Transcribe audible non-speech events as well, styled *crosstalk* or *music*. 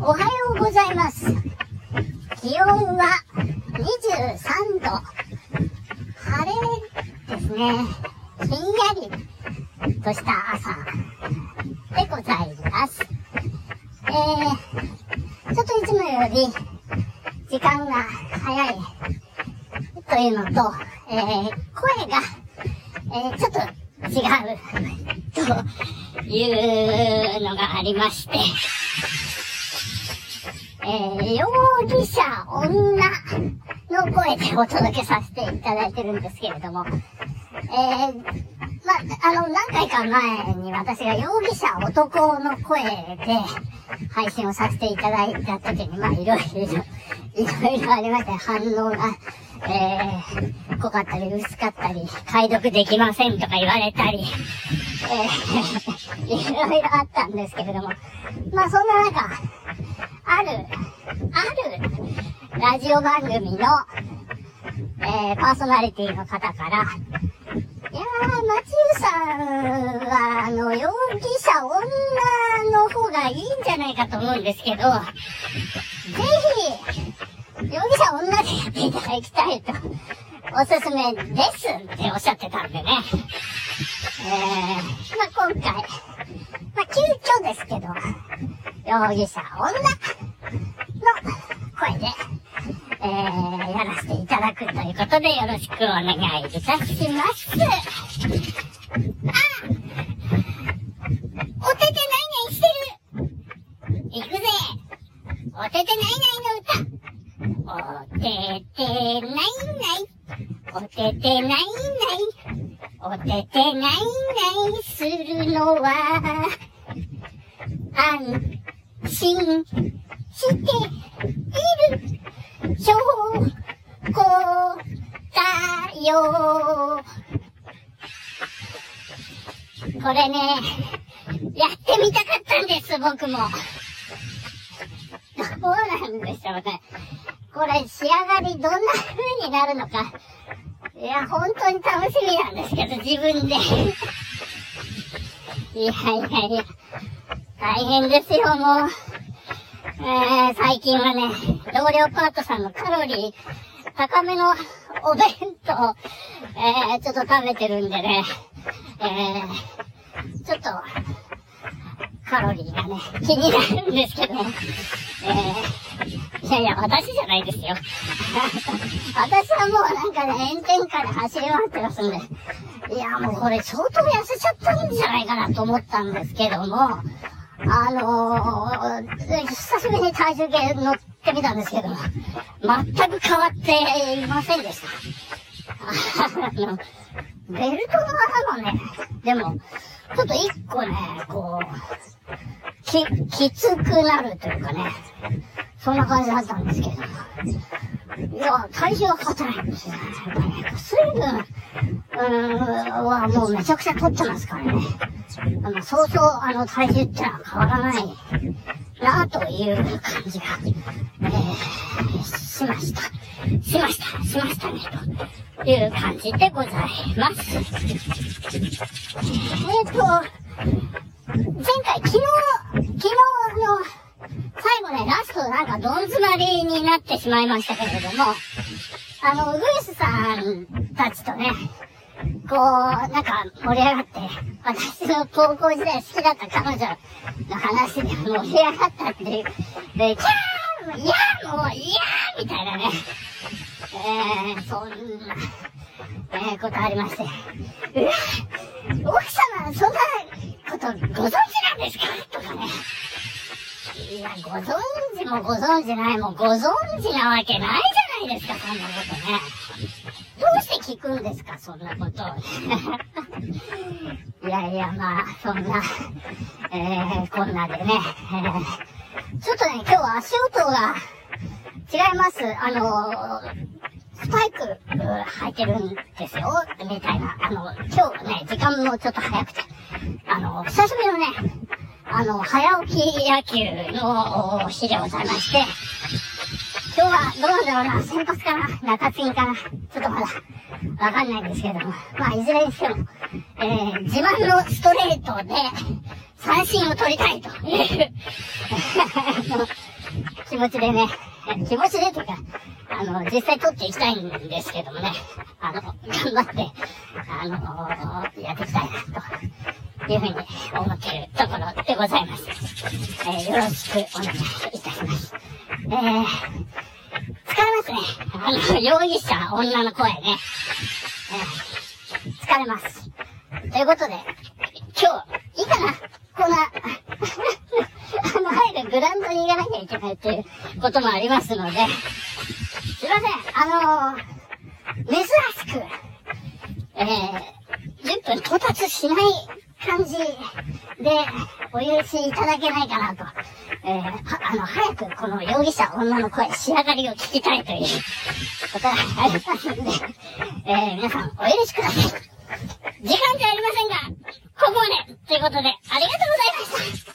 おはようございます。気温は23度。晴れですね。ひんやりとした朝でございます。えー、ちょっといつもより時間が早いというのと、えー、声が、えー、ちょっと違うというのがありまして、えー、容疑者女の声でお届けさせていただいてるんですけれども、えー、ま、あの、何回か前に私が容疑者男の声で配信をさせていただいた時に、まあ、いろいろ、いろいろありまして、反応が、えー、濃かったり薄かったり、解読できませんとか言われたり、えー、*laughs* いろいろあったんですけれども、まあ、そんな中、ある、ある、ラジオ番組の、えー、パーソナリティの方から、いやー、松湯さんは、あの、容疑者女の方がいいんじゃないかと思うんですけど、ぜひ、容疑者女でやっていただきたいと、おすすめですっておっしゃってたんでね。えー、まあ、今回、まあ、急遽ですけど、容疑者女の声で、えー、やらせていただくということでよろしくお願いいたします。あおててないないしてるいくぜおててないないの歌おててないないおててないないおててないないするのは安心している証拠だよ。これね、やってみたかったんです、僕も。そうなんでしょうね。これ仕上がりどんな風になるのか。いや、本当に楽しみなんですけど、自分で。いやいやいや、大変ですよ、もう。えー、最近はね、同僚パートさんのカロリー高めのお弁当、えー、ちょっと食べてるんでね、えー、ちょっと、カロリーがね、気になるんですけど、えー、いやいや、私じゃないですよ。*laughs* 私はもうなんかね、炎天下で走り回ってますんで、いや、もうこれ相当痩せちゃったんじゃないかなと思ったんですけども、あのー、久しぶりに体重計乗ってみたんですけど、全く変わっていませんでした。あの、ベルトの穴もね、でも、ちょっと一個ね、こう、き、きつくなるというかね、そんな感じだったんですけど、いや、体重は変わってないんですよ。水分、うーん、はもうめちゃくちゃ取ってますからね。あの、そうそう、あの、体重ってのは変わらないなという感じが、えー、しました。しました。しましたね、という感じでございます。えーと、前回、昨日、昨日の、最後ね、ラストなんかどん詰まりになってしまいましたけれども、あの、ウグイスさんたちとね、こう、なんか盛り上がって、私の高校時代好きだった彼女の話で盛り上がったっていう、で、キャーいやーもう、いやーみたいなね、えー、そんな、えー、ことありまして、うわ奥様、そんなことご存知なんですか？とかね。いや、ご存知もご存知ないもご存知なわけないじゃないですか、そんなことね。聞くんですか、そんなこと。を。*laughs* いやいや、まあ、そんな、えー、こんなでね、えー、ちょっとね、今日は足音が違います。あのスパイク履いてるんですよ、みたいな。あの、今日ね、時間もちょっと早くて、あの、久しぶりのね、あの、早起き野球の日でございまして、今日はどうなんだろうな、先発かな、中継ぎかな、ちょっとまだわかんないですけども、まあいずれにしても、えー、自慢のストレートで三振を取りたいという *laughs* 気持ちでね、気持ちでというか、あの、実際撮っていきたいんですけどもね、あの、頑張って、あの、やっていきたいな、というふうに思っているところでございます。えー、よろしくお願いいたします。えー、疲れますね。あの、容疑者、女の声ね。疲れます。ということで、今日、いいかな？こんな、*laughs* あの、早くグラウンドに行かなきゃいけないっていうこともありますので、すいません、あのー、珍しく、えー、10分到達しない感じでお許しいただけないかなと、えー、あの、早くこの容疑者女の声、仕上がりを聞きたいということがありますので、えー、皆さんお許しください。時間じゃありませんが、ここまでということで、ありがとうございました。